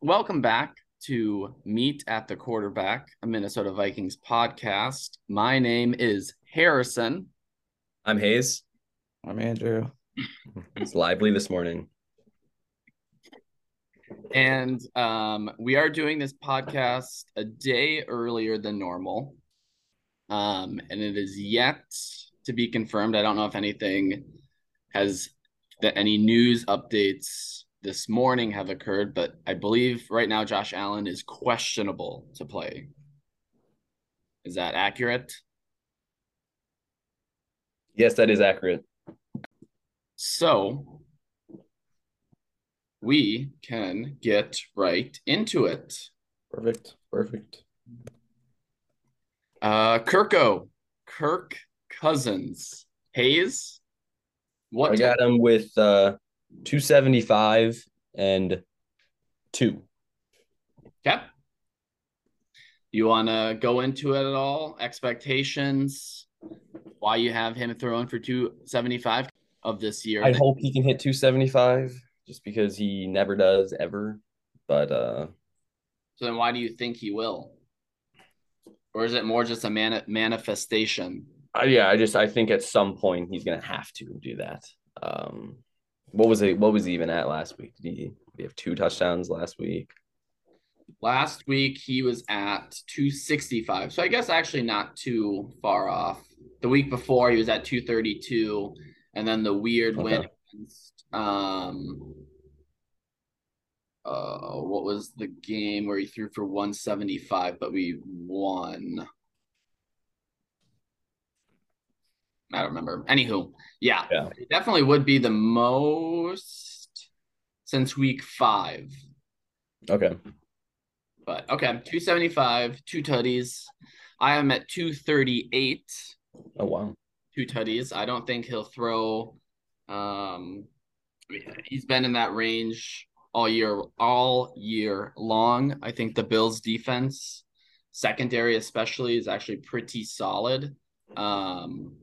Welcome back to Meet at the Quarterback, a Minnesota Vikings podcast. My name is Harrison. I'm Hayes. I'm Andrew. It's lively this morning. And um, we are doing this podcast a day earlier than normal. Um, and it is yet to be confirmed. I don't know if anything has that any news updates this morning have occurred, but I believe right now Josh Allen is questionable to play. Is that accurate? Yes, that is accurate. So we can get right into it. Perfect. Perfect. Uh Kirko, Kirk Cousins, Hayes. What I got him with uh 275 and two. Okay. You want to go into it at all? Expectations? Why you have him throwing for 275 of this year? I hope he can hit 275 just because he never does ever. But uh so then why do you think he will? Or is it more just a man- manifestation? Uh, yeah, I just I think at some point he's gonna have to do that. Um what was it? What was he even at last week? Did he, did he have two touchdowns last week? Last week he was at 265. So I guess actually not too far off. The week before he was at 232, and then the weird okay. win against um uh what was the game where he threw for 175 but we won I don't remember. Anywho, yeah, yeah. it definitely would be the most since week five. Okay. But okay, 275, two tutties. I am at 238. Oh wow. Two tutties. I don't think he'll throw um he's been in that range all year all year long. I think the Bills defense secondary especially is actually pretty solid. Um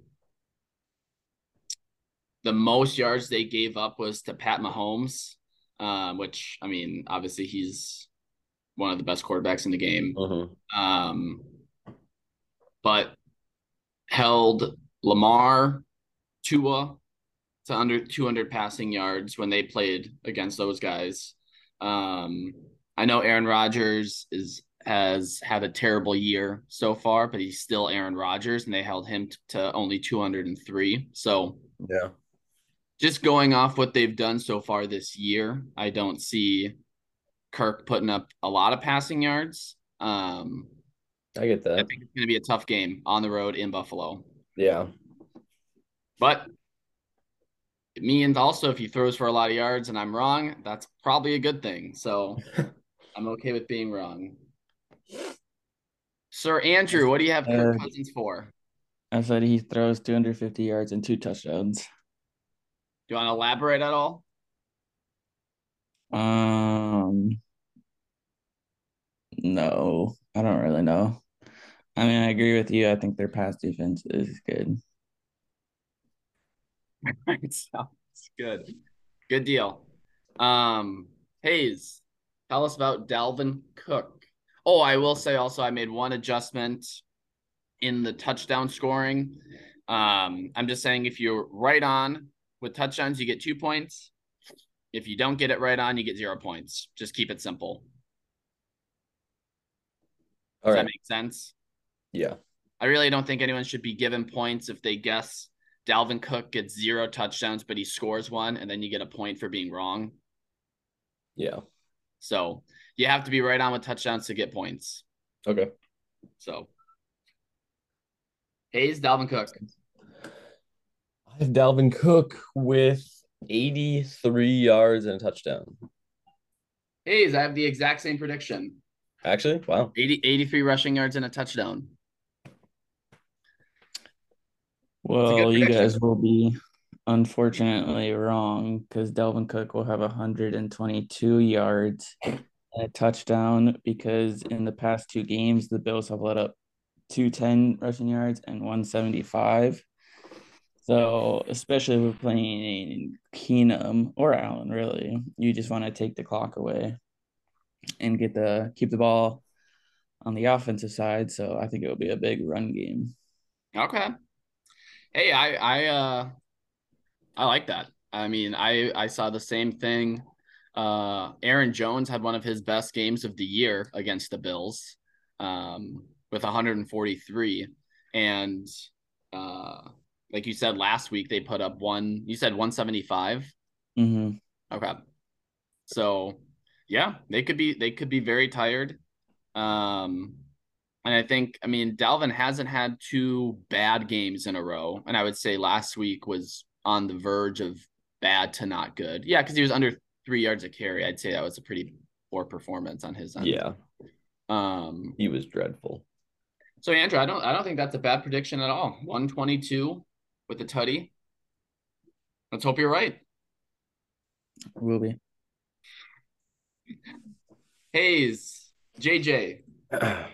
the most yards they gave up was to Pat Mahomes, um, which I mean, obviously he's one of the best quarterbacks in the game. Uh-huh. Um, but held Lamar, Tua to under 200 passing yards when they played against those guys. Um, I know Aaron Rodgers is has had a terrible year so far, but he's still Aaron Rodgers, and they held him t- to only 203. So yeah, just going off what they've done so far this year, I don't see Kirk putting up a lot of passing yards. Um, I get that. I think it's going to be a tough game on the road in Buffalo. Yeah. But it means also if he throws for a lot of yards and I'm wrong, that's probably a good thing. So I'm okay with being wrong. Sir Andrew, what do you have Kirk uh, Cousins for? I said he throws 250 yards and two touchdowns Do you want to elaborate at all? Um, no, I don't really know. I mean, I agree with you. I think their pass defense is good. Sounds good. Good deal. Um, Hayes, tell us about Dalvin Cook. Oh, I will say also I made one adjustment in the touchdown scoring. Um, I'm just saying if you're right on with touchdowns, you get two points. If you don't get it right on, you get zero points. Just keep it simple. Does All right. that make sense? Yeah. I really don't think anyone should be given points if they guess Dalvin Cook gets zero touchdowns, but he scores one, and then you get a point for being wrong. Yeah. So you have to be right on with touchdowns to get points. Okay. So Hayes, Dalvin Cook. I have Dalvin Cook with 83 yards and a touchdown. Hayes, I have the exact same prediction. Actually, wow. 80, 83 rushing yards and a touchdown. Well, you guys will be unfortunately wrong because Dalvin Cook will have 122 yards and a touchdown because in the past two games, the Bills have let up 210 rushing yards and 175. So, especially if we're playing Keenum or Allen, really, you just want to take the clock away and get the keep the ball on the offensive side. So, I think it will be a big run game. Okay. Hey, I I uh I like that. I mean, I I saw the same thing. Uh Aaron Jones had one of his best games of the year against the Bills um with 143 and uh like you said last week, they put up one. You said 175. Mm-hmm. Okay. So yeah, they could be they could be very tired. Um, and I think I mean Dalvin hasn't had two bad games in a row, and I would say last week was on the verge of bad to not good. Yeah, because he was under three yards of carry. I'd say that was a pretty poor performance on his end. Yeah. Um, he was dreadful. So Andrew, I don't I don't think that's a bad prediction at all. 122 with the tutty. Let's hope you're right. Will be. Hayes, JJ.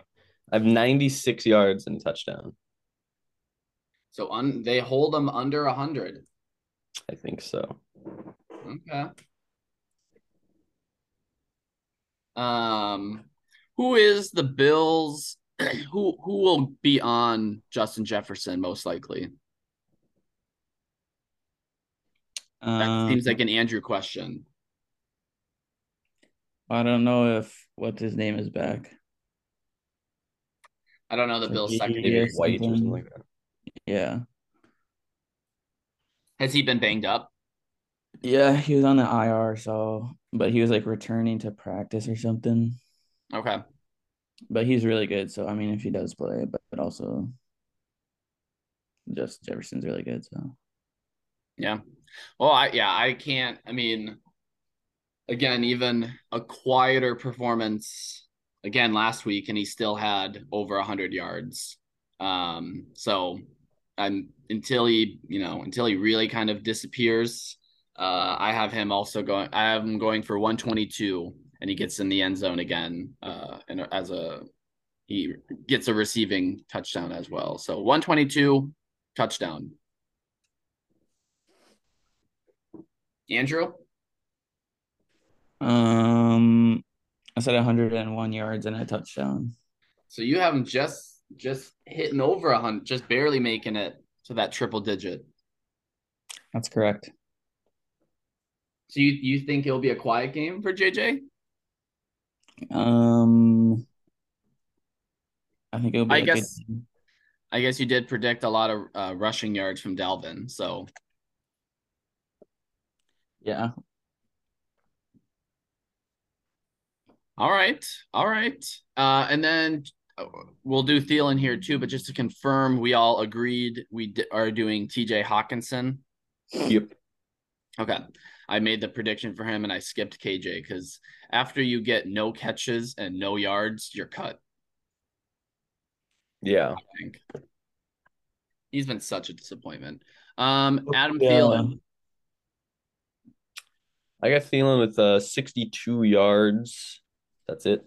I have 96 yards and a touchdown. So un- they hold them under 100. I think so. Okay. Um, who is the Bills? who who will be on Justin Jefferson most likely? That Um, seems like an Andrew question. I don't know if what's his name is back. I don't know the Bills secondary. White or something something. like that. Yeah. Has he been banged up? Yeah, he was on the IR, so but he was like returning to practice or something. Okay. But he's really good, so I mean if he does play, but, but also just Jefferson's really good, so Yeah. Well, I yeah, I can't. I mean, again, even a quieter performance again last week, and he still had over hundred yards. Um, so I'm until he, you know, until he really kind of disappears. Uh, I have him also going. I have him going for 122, and he gets in the end zone again. Uh, and as a he gets a receiving touchdown as well. So 122 touchdown. Andrew? um I said 101 yards and a touchdown. So you have him just just hitting over a hundred, just barely making it to that triple digit. That's correct. So you you think it'll be a quiet game for JJ? Um I think it'll be I guess- good. I guess you did predict a lot of uh, rushing yards from Dalvin. So Yeah. All right, all right. Uh, and then uh, we'll do Thielen here too. But just to confirm, we all agreed we d- are doing T.J. Hockenson. Yep. Okay. I made the prediction for him and I skipped KJ because after you get no catches and no yards, you're cut. Yeah. I think he's been such a disappointment. Um, Adam Yeah. Thielen, I got Thielen with uh 62 yards. That's it.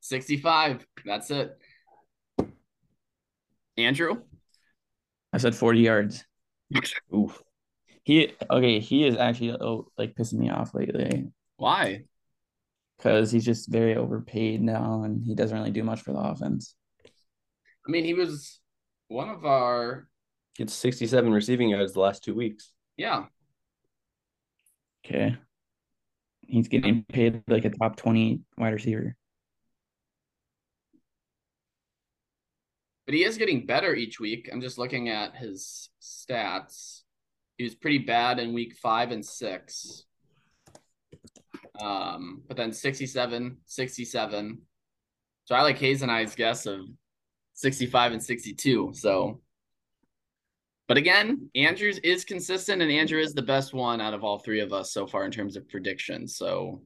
65. That's it. Andrew, I said 40 yards. Oof. He okay, he is actually oh, like pissing me off lately why? because he's just very overpaid now and he doesn't really do much for the offense. I mean, he was one of our Gets 67 receiving yards the last two weeks. yeah. Okay. He's getting paid like a top 20 wide receiver. But he is getting better each week. I'm just looking at his stats. He was pretty bad in week five and six. Um, but then 67, 67. So I like Hayes and I's guess of 65 and 62. So, but again, Andrews is consistent and Andrew is the best one out of all three of us so far in terms of predictions. So,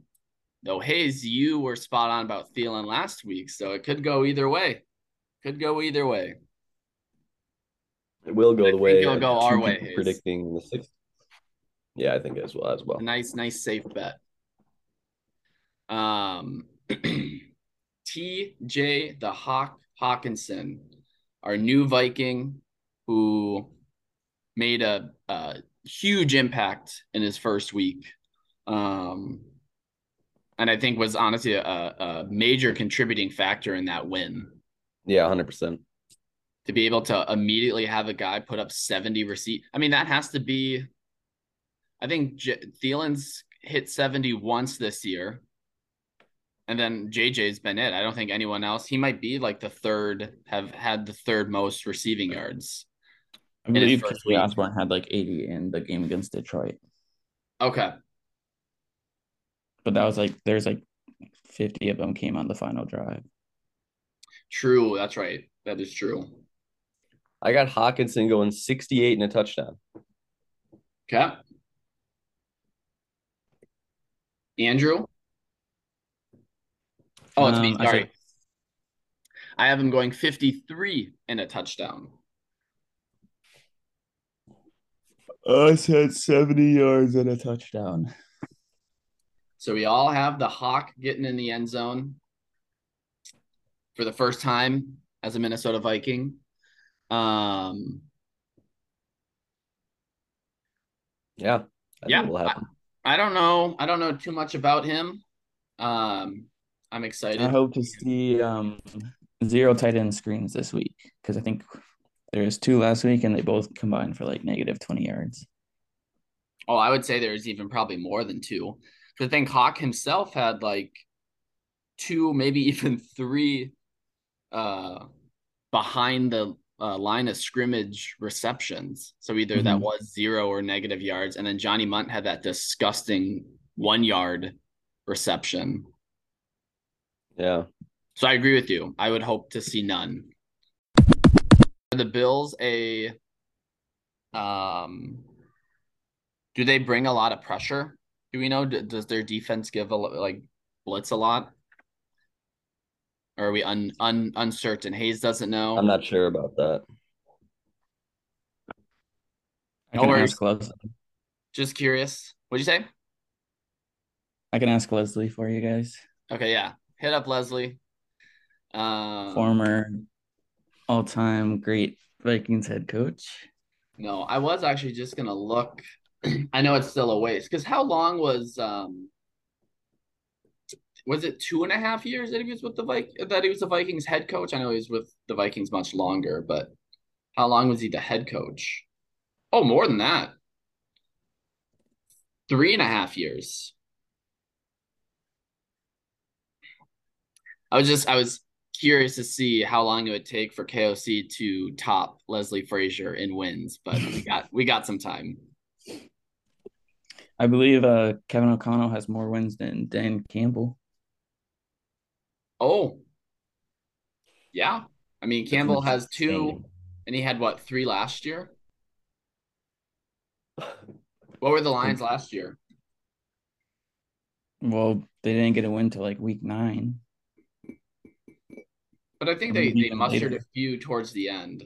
though Hayes, you were spot on about Thielen last week. So it could go either way. Could go either way. It will go I the way it'll go our way, Hayes. predicting the sixth. Yeah, I think as well as well. A nice, nice safe bet. Um, TJ the Hawk Hockenson, our new Viking, who made a, a huge impact in his first week. Um, and I think was honestly a, a major contributing factor in that win. Yeah, 100%. To be able to immediately have a guy put up 70 receipt. I mean, that has to be, I think J- Thielen's hit 70 once this year. And then JJ's been it. I don't think anyone else. He might be like the third, have had the third most receiving yards. I believe Kenny Osborne had like 80 in the game against Detroit. Okay. But that was like there's like 50 of them came on the final drive. True, that's right. That is true. I got Hockenson going 68 and a touchdown. Okay. Andrew? Oh, it's um, me. Sorry. I, said... I have him going 53 and a touchdown. I had 70 yards and a touchdown. So we all have the Hawk getting in the end zone for the first time as a Minnesota Viking. Um, yeah. yeah. I, I, don't know. I don't know too much about him. Um, I'm excited. I hope to see um, zero tight end screens this week because I think there's two last week and they both combined for like negative 20 yards. Oh, I would say there's even probably more than two. I think Hawk himself had like two, maybe even three uh behind the uh, line of scrimmage receptions. So either mm-hmm. that was zero or negative yards. And then Johnny Mundt had that disgusting one yard reception. Yeah. So I agree with you. I would hope to see none. The Bills a um do they bring a lot of pressure? Do we know does their defense give a like blitz a lot? Or are we un, un uncertain? Hayes doesn't know. I'm not sure about that. I can ask Leslie. Just curious. What'd you say? I can ask Leslie for you guys. Okay, yeah. Hit up Leslie. Um, Former all time great Vikings head coach. No, I was actually just gonna look. I know it's still a waste because how long was um was it two and a half years that he was with the Viking that he was the Vikings head coach? I know he was with the Vikings much longer, but how long was he the head coach? Oh, more than that. Three and a half years. I was just I was curious to see how long it would take for KOC to top Leslie Frazier in wins, but we got we got some time. I believe uh, Kevin O'Connell has more wins than Dan Campbell. Oh, yeah. I mean, Campbell has two, and he had what three last year. What were the Lions last year? Well, they didn't get a win till like week nine. But I think they, they mustered later. a few towards the end.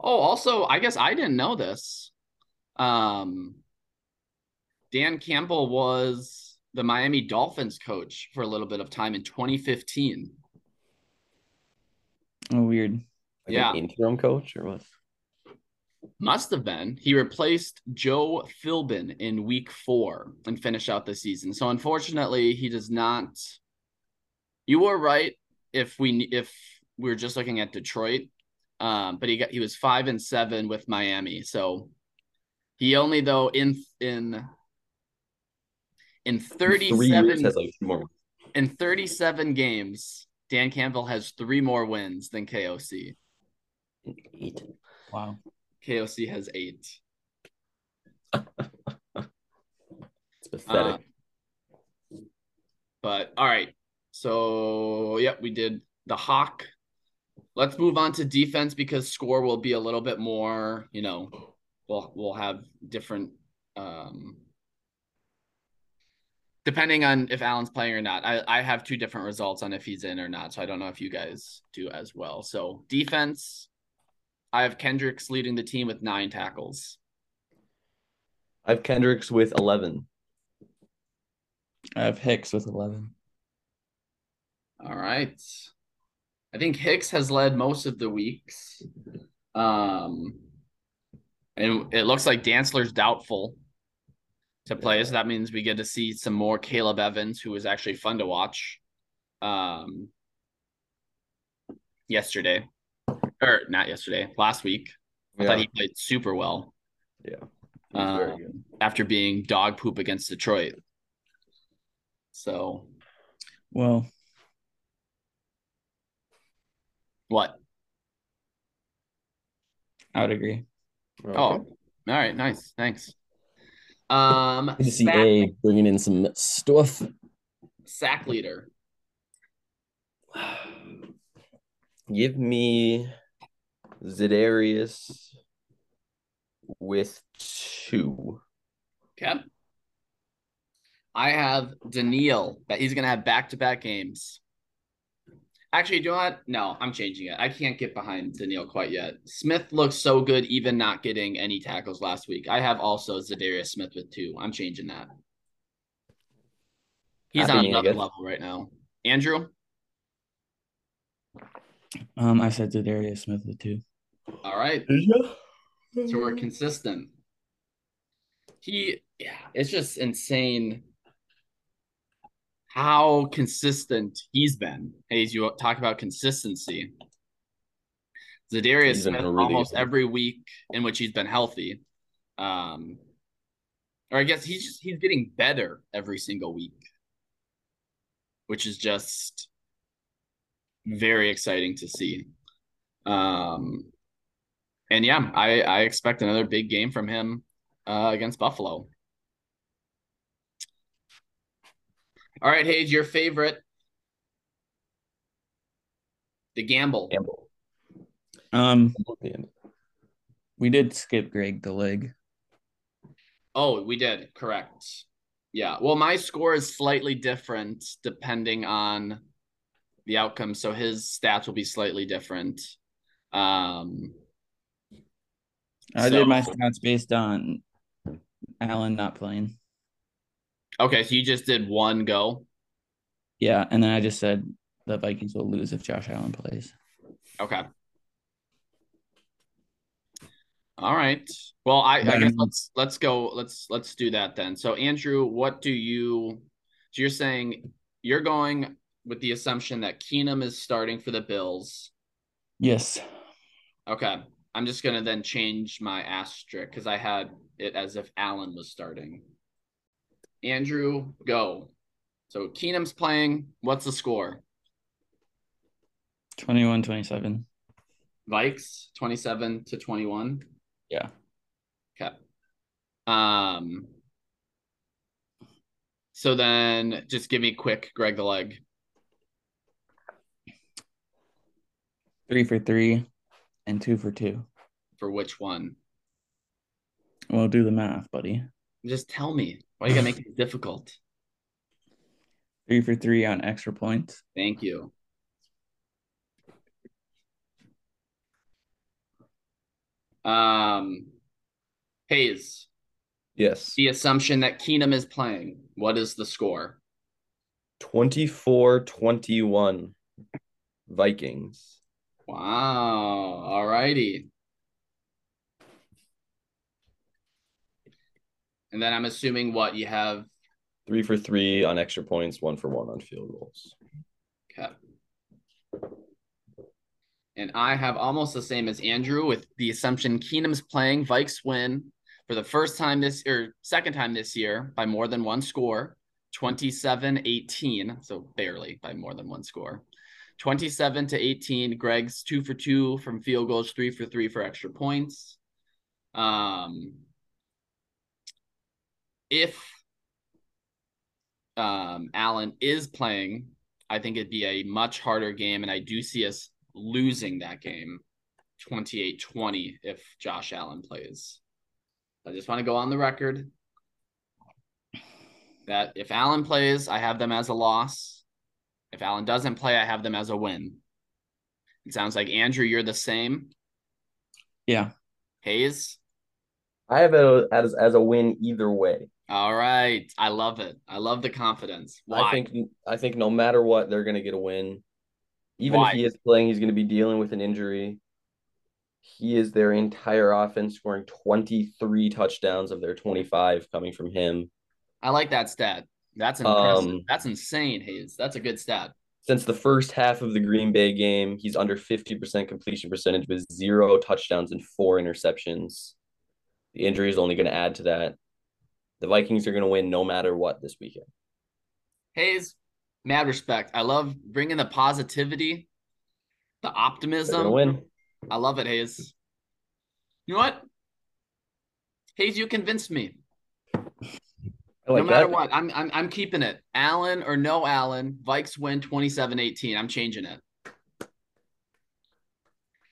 Oh, also, I guess I didn't know this. Um, Dan Campbell was the Miami Dolphins coach for a little bit of time in 2015. Oh, weird. Like yeah. interim coach or what? Must have been. He replaced Joe Philbin in week four and finished out the season. So unfortunately, he does not. You were right if we if we were just looking at Detroit. Um, but he got he was five and seven with Miami. So he only though in in in 37 like in 37 games, Dan Campbell has three more wins than KOC. Eight. Wow. KOC has eight. it's pathetic. Uh, but all right. So, yep, we did the Hawk. Let's move on to defense because score will be a little bit more, you know, we'll we'll have different um depending on if Allen's playing or not. I, I have two different results on if he's in or not. So I don't know if you guys do as well. So defense, I have Kendricks leading the team with nine tackles. I have Kendricks with 11. I have Hicks with 11. All right. I think Hicks has led most of the weeks. Um, and it looks like Dantzler's doubtful to play. So that means we get to see some more Akayleb Evans, who was actually fun to watch. Um, yesterday, or not yesterday, last week. I Yeah. thought he played super well. Yeah. He's very um, good. after being dog poop against Detroit. So Well, what? I would agree. Oh, all right, nice, thanks. Um, Good to see sack, A bringing in some stuff. sack leader. Give me Za'Darius with two. Okay. I have Danielle, he's gonna have back to back games. Actually, do you know what? No, I'm changing it. I can't get behind Danielle quite yet. Smith looks so good, even not getting any tackles last week. I have also Za'Darius Smith with two. I'm changing that. He's on another level right now. Andrew, Um, I said to Darius Smith with two. all right. So we're consistent. He, yeah, it's just insane how consistent he's been. Hey, as you talk about consistency, Za'Darius Smith really almost good. every week in which he's been healthy. Um, or I guess he's just he's getting better every single week, which is just very exciting to see. Um, and yeah, I I expect another big game from him uh, against Buffalo. All right, Hayes, your favorite, the gamble. Gamble. Um, we did skip Greg the leg. Oh, we did. Correct. Yeah. Well, my score is slightly different depending on the outcome. So his stats will be slightly different. Um, I did my stats based on Allen not playing. okay. So you just did one go. Yeah, and then I just said the Vikings will lose if Josh Allen plays. Okay. All right. Well, I, I guess let's let's go. Let's let's do that then. So Andrew, what do you so you're saying you're going with the assumption that Keenum is starting for the Bills. Yes. Okay. I'm just gonna then change my asterisk because I had it as if Allen was starting. Andrew, go. So Keenum's playing. What's the score? 21 27. Vikes 27 to 21. Yeah. Okay. Um so then just give me quick Greg the leg. Three for three and two for two. For which one? We'll do the math, buddy. Just tell me. Why are you gotta make it difficult? Three for three on extra points. Thank you. Um Hayes, Yes. the assumption that Keenum is playing. What is the score? 24 21 Vikings. Wow. All righty. And then I'm assuming what you have. Three for three on extra points, one for one on field goals. Okay. And I have almost the same as Andrew with the assumption Keenum's playing. Vikes win for the first time this or second time this year by more than one score 27 18. So barely by more than one score. 27 to 18. Greg's two for two from field goals, three for three for extra points. Um, if um, Allen is playing, I think it'd be a much harder game. And I do see us losing that game 28 20 if Josh Allen plays. I just want to go on the record that if Allen plays, I have them as a loss. If Allen doesn't play, I have them as a win. It sounds like Andrew, you're the same. Yeah. Hayes. I have it as as a win either way. All right. I love it. I love the confidence. Why? I think I think no matter what, they're gonna get a win. Even Why? if he is playing, he's going to be dealing with an injury. He is their entire offense, scoring 23 touchdowns of their 25 coming from him. I like that stat. That's impressive. Um, That's insane, Hayes. That's a good stat. Since the first half of the Green Bay game, he's under 50% completion percentage with zero touchdowns and four interceptions. The injury is only going to add to that. The Vikings are going to win no matter what this weekend. Hayes, mad respect. I love bringing the positivity, the optimism. win. I love it, Hayes. You know what? Hayes, you convinced me. Like no matter that. what, I'm, I'm I'm keeping it. Allen or no Allen, Vikes win 27-18. I'm changing it.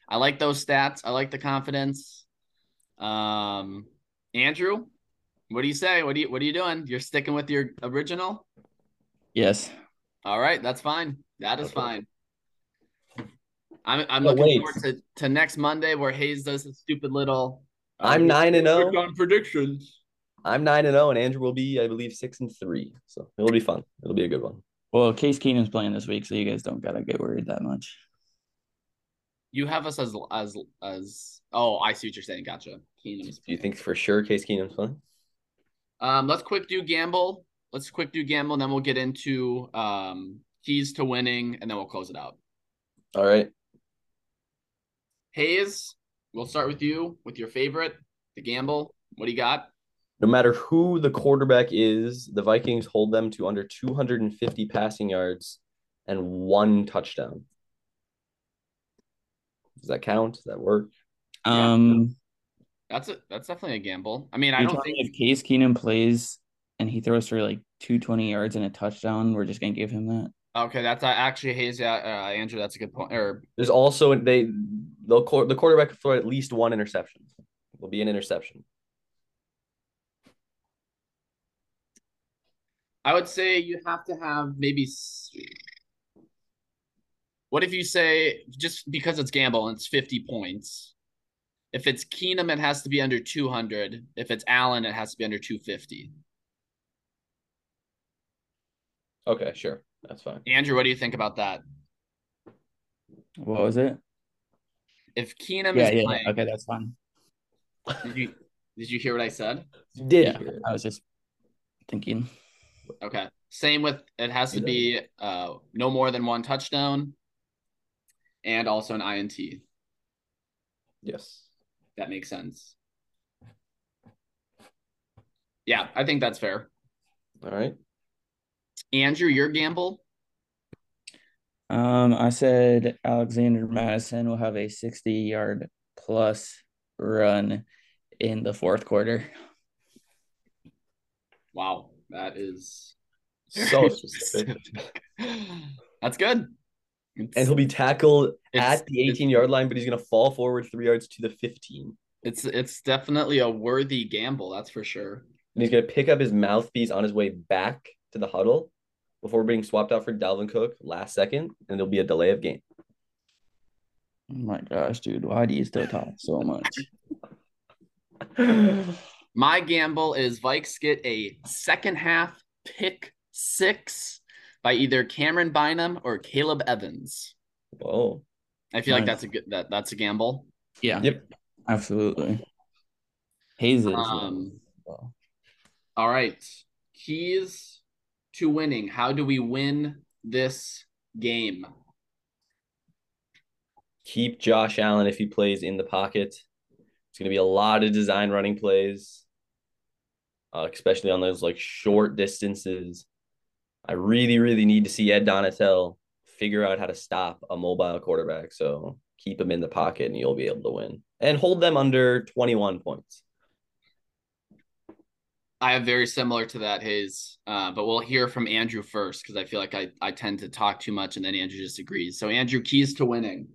I like those stats. I like the confidence. Um, Andrew, what do you say? What do you what are you doing? You're sticking with your original? Yes. All right, that's fine. That is Okay. fine. I'm I'm looking wait. forward to, to next Monday where Hayes does a stupid little uh, I'm 9 and 0. on predictions. I'm 9 and 0 and Andrew will be I believe 6 and 3. So, it'll be fun. It'll be a good one. Well, Case Keenum's playing this week, so you guys don't gotta get worried that much. You have us as as as oh, I see what you're saying. Gotcha. Keenum's Do you think for sure Case Keenum's playing? Um, let's quick do gamble. Let's quick do gamble, and then we'll get into um keys to winning, and then we'll close it out. All right. Hayes, we'll start with you with your favorite, the gamble. What do you got? No matter who the quarterback is, the Vikings hold them to under 250 passing yards and one touchdown. Does that count? Does that work? Um, That's it. That's definitely a gamble. I mean, I you're don't telling think if Case Keenum plays and he throws for like 220 yards and a touchdown, we're just gonna give him that. Okay, that's uh, actually Hayes. Yeah, uh, Andrew, that's a good point. Or There's also they they'll the quarterback will throw at least one interception. Will be an interception. I would say you have to have maybe. What if you say just because it's gamble and it's fifty points? If it's Keenum, it has to be under two hundred. If it's Allen, it has to be under two fifty. Okay, sure. That's fine. Andrew, what do you think about that? What was it? If Keenum Yeah, is yeah. playing, Okay, that's fine. did you did you hear what I said? Did Yeah. I was just thinking. Okay. Same with it has to be uh no more than one touchdown, and also an INT. Yes. That makes sense. Yeah, I think that's fair. All right. Andrew, your gamble. Um, I said Alexander Mattison will have a 60 yard plus run in the fourth quarter. Wow, that is So specific. That's good. It's, And he'll be tackled at the 18 yard line, but he's gonna fall forward three yards to the 15. it's it's definitely a worthy gamble. That's for sure. And he's gonna pick up his mouthpiece on his way back to the huddle before being swapped out for Dalvin Cook last second, and there'll be a delay of game. Oh my gosh, dude, why do you still talk so much? My gamble is Vikes get a second half pick six by either Camryn Bynum or Akayleb Evans. Whoa. I feel like that's a good that that's a gamble. Yeah, Yep. absolutely. Hayes is. Um, all right. Keys to winning. How do we win this game? Keep Josh Allen if he plays in the pocket. It's gonna be a lot of design running plays, uh, especially on those like short distances. I really, really need to see Ed Donatell figure out how to stop a mobile quarterback. So keep him in the pocket and you'll be able to win. And hold them under 21 points. I have very similar to that, Hayes. Uh, but we'll hear from Andrew first because I feel like I, I tend to talk too much and then Andrew just agrees. So Andrew, keys to winning.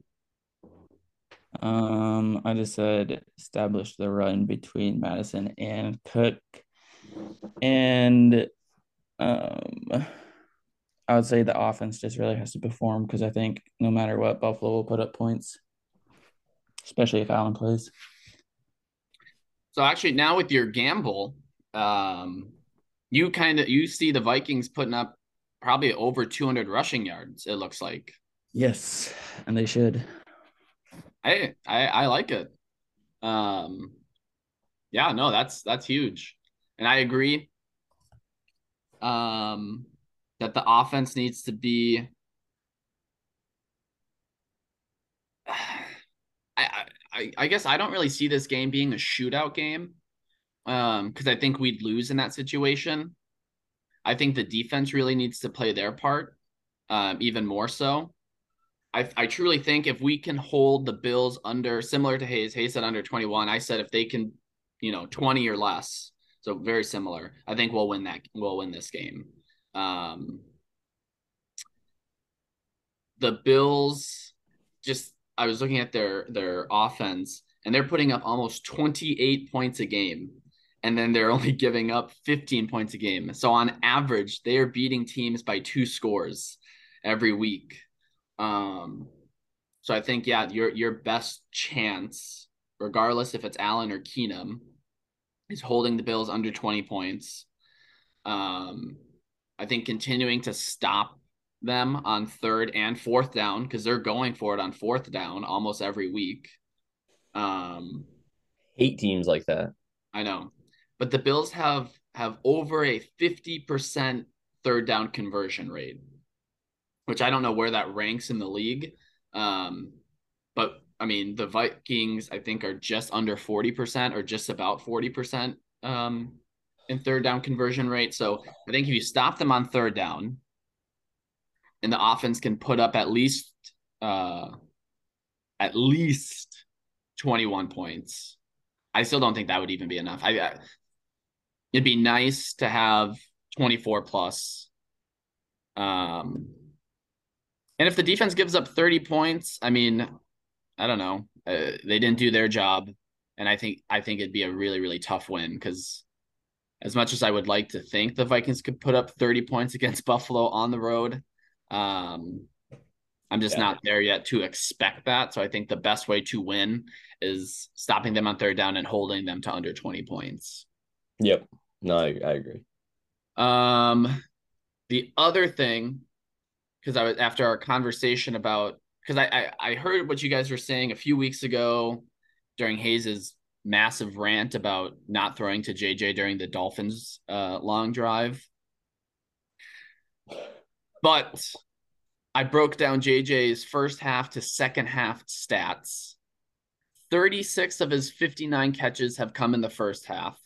Um, I just said establish the run between Mattison and Cook, and um, I would say the offense just really has to perform because I think no matter what, Buffalo will put up points, especially if Allen plays. So actually now with your gamble, um, you kind of you see the Vikings putting up probably over 200 rushing yards, it looks like. Yes, and they should. I I, I like it. Um, yeah, no, that's that's huge, and I agree. Um, that the offense needs to be. I, I I guess I don't really see this game being a shootout game, um, because I think we'd lose in that situation. I think the defense really needs to play their part, um, even more so. I, I truly think if we can hold the Bills under similar to Hayes, Hayes said under 21. I said if they can, you know, 20 or less, so very similar. I think we'll win that. We'll win this game. Um, the Bills just I was looking at their their offense and they're putting up almost 28 points a game and then they're only giving up 15 points a game. So on average, they are beating teams by two scores every week. Um, so I think yeah, your your best chance, regardless if it's Allen or Keenum, is holding the Bills under 20 points. Um, I think continuing to stop them on third and fourth down because they're going for it on fourth down almost every week. Um, Eight teams like that. I know, but the Bills have have over a 50% third down conversion rate, which I don't know where that ranks in the league. Um, but I mean, the Vikings, I think, are just under 40% or just about 40% um, in third down conversion rate. So I think if you stop them on third down and the offense can put up at least uh, at least 21 points, I still don't think that would even be enough. I, I it'd be nice to have 24 plus. Um, and if the defense gives up 30 points, I mean, I don't know. Uh, they didn't do their job, and I think I think it'd be a really really tough win because as much as I would like to think the Vikings could put up 30 points against Buffalo on the road, um, I'm just yeah. not there yet to expect that. So I think the best way to win is stopping them on third down and holding them to under 20 points. Yep. No, I, I agree. Um, the other thing, because I was after our conversation about because I, I I heard what you guys were saying a few weeks ago during Hayes's massive rant about not throwing to JJ during the Dolphins uh, long drive. But I broke down JJ's first half to second half stats. 36 of his 59 catches have come in the first half.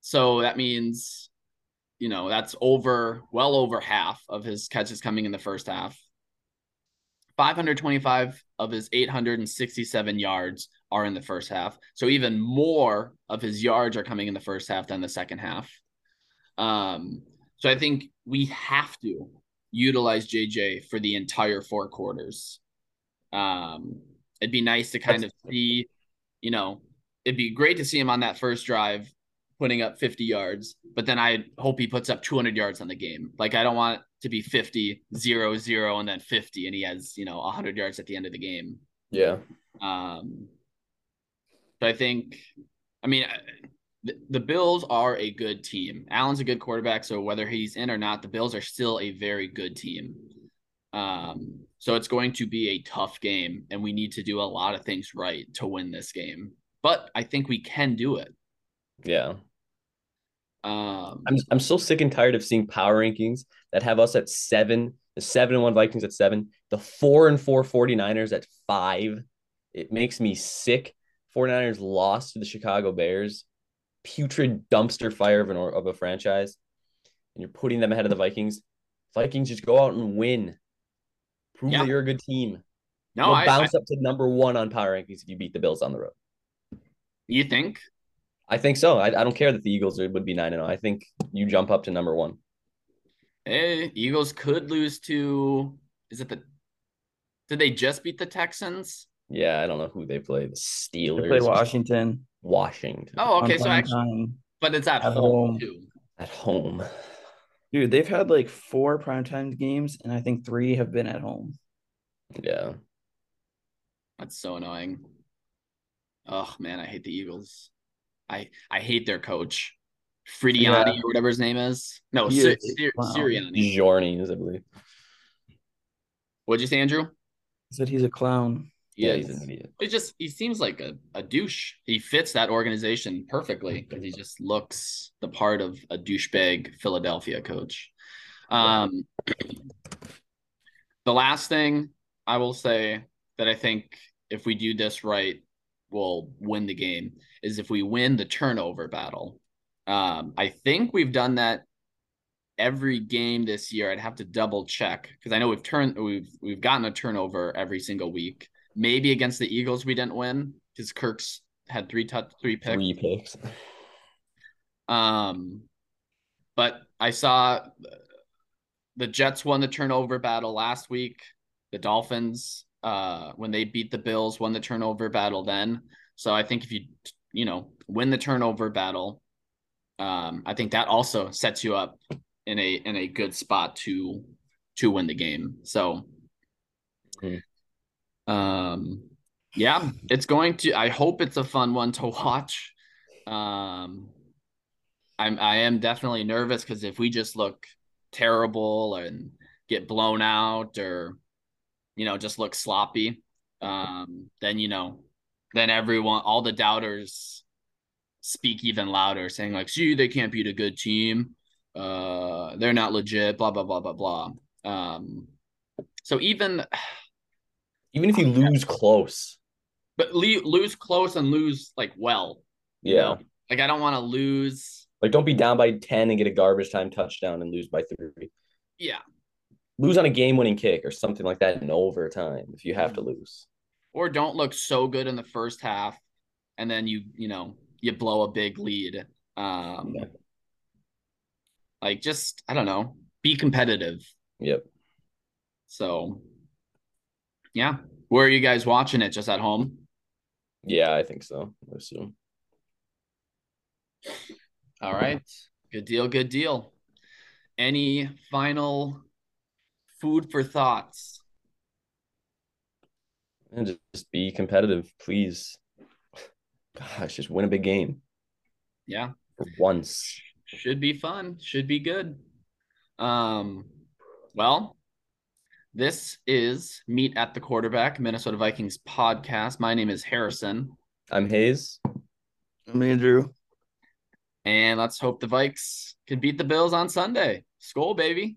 So that means, you know, that's over, well over half of his catches coming in the first half. 525 of his 867 yards are in the first half. So even more of his yards are coming in the first half than the second half. Um, so I think we have to utilize JJ for the entire four quarters. Um, it'd be nice to kind That's- of see, you know, it'd be great to see him on that first drive putting up 50 yards, but then I hope he puts up 200 yards on the game. Like I don't want to be 50, 0, 0, and then 50, and he has, you know, 100 yards at the end of the game. Yeah. Um, so I think, I mean, the, the Bills are a good team. Allen's a good quarterback, so whether he's in or not, the Bills are still a very good team. Um, so it's going to be a tough game, and we need to do a lot of things right to win this game. But I think we can do it. Yeah. Um, I'm I'm so sick and tired of seeing power rankings that have us at seven, the seven and one Vikings at seven, the four and four 49ers at five. It makes me sick. 49ers lost to the Chicago Bears, putrid dumpster fire of an of a franchise, and you're putting them ahead of the Vikings. Vikings just go out and win. Prove yeah. that you're a good team. No, You'll I bounce I, up to number one on power rankings if you beat the Bills on the road. You think? I think so. I, I don't care that the Eagles would be nine and zero. I think you jump up to number one. Hey, Eagles could lose to. Is it the? Did they just beat the Texans? Yeah, I don't know who they play. The Steelers. They play Washington. Washington. Oh, okay. So actually, but it's at, at home, home too. At home. Dude, they've had like four primetime games, and I think three have been at home. Yeah. That's so annoying. Oh man, I hate the Eagles. I I hate their coach, Fridiani yeah. or whatever his name is. No, Sir, Sir, wow. Sirianni. Giorni, I believe. What'd you say, Andrew? He said he's a clown. He yeah, is. he's an idiot. He just he seems like a, a douche. He fits that organization perfectly because he just looks the part of a douchebag Philadelphia coach. Um, the last thing I will say that I think if we do this right, we'll win the game is if we win the turnover battle. Um, I think we've done that every game this year. I'd have to double check because I know we've turned we've we've gotten a turnover every single week. Maybe against the Eagles we didn't win because Kirk's had three touch three picks. Three picks. Um, but I saw the Jets won the turnover battle last week. The Dolphins, uh, when they beat the Bills, won the turnover battle then. So I think if you you know win the turnover battle, um, I think that also sets you up in a in a good spot to to win the game. So, Mhm. um, yeah, it's going to. I hope it's a fun one to watch. Um, I'm I am definitely nervous because if we just look terrible and get blown out or you know just look sloppy, um, then you know, then everyone, all the doubters speak even louder, saying like, "See, they can't beat a good team. Uh, they're not legit." Blah blah blah blah blah. Um, so even Even if you lose close. but le- lose close and lose like well. you Yeah. know? like I don't want to lose. Like don't be down by 10 and get a garbage time touchdown and lose by three. Yeah, Lose on a game winning kick or something like that in overtime if you have to lose. or don't look so good in the first half, and then you you know you blow a big lead. Um, Yeah. like just I don't know, be competitive. Yep. So, yeah, where are you guys watching it? Just at home? Yeah, I think so. I assume. All right, good deal, good deal. Any final food for thoughts? And just, just be competitive, please. Gosh, just win a big game Yeah, for once. should be fun. Should be good. Um, well, this is Meet at the Quarterback, Minnesota Vikings podcast. My name is Harrison, I'm Hayes. I'm Andrew. and let's hope the Vikes can beat the Bills on Sunday. Skol, baby.